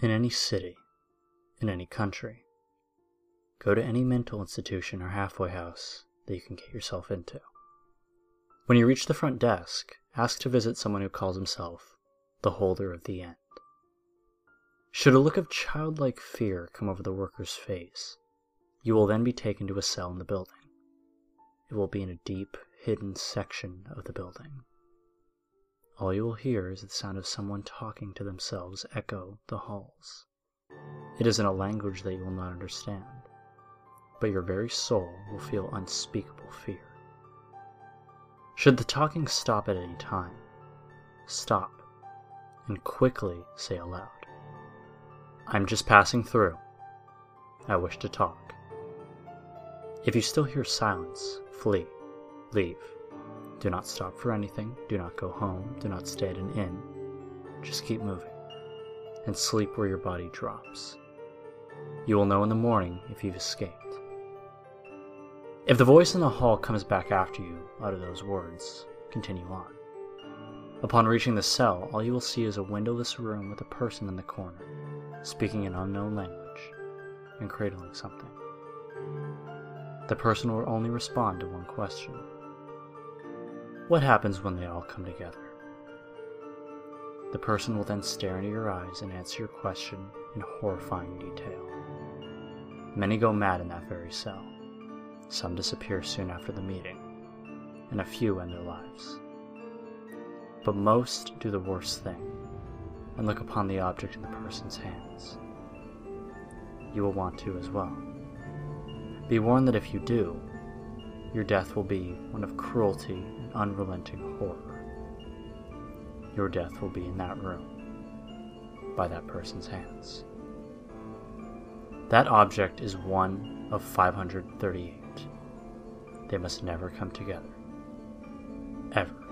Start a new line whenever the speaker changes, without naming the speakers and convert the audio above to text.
In any city, in any country, go to any mental institution or halfway house that you can get yourself into. When you reach the front desk, ask to visit someone who calls himself the holder of the end. Should a look of childlike fear come over the worker's face, you will then be taken to a cell in the building. It will be in a deep, hidden section of the building. All you will hear is the sound of someone talking to themselves echo the halls. It is in a language that you will not understand, but your very soul will feel unspeakable fear. Should the talking stop at any time, stop and quickly say aloud, I'm just passing through. I wish to talk. If you still hear silence, flee, leave. Do not stop for anything, do not go home, do not stay at an inn. Just keep moving, and sleep where your body drops. You will know in the morning if you've escaped. If the voice in the hall comes back after you, utter those words, continue on. Upon reaching the cell, all you will see is a windowless room with a person in the corner, speaking an unknown language and cradling something. The person will only respond to one question What happens when they all come together? The person will then stare into your eyes and answer your question in horrifying detail. Many go mad in that very cell. Some disappear soon after the meeting, and a few end their lives. But most do the worst thing and look upon the object in the person's hands. You will want to as well. Be warned that if you do, your death will be one of cruelty and unrelenting horror. Your death will be in that room, by that person's hands. That object is one of 538. They must never come together. Ever.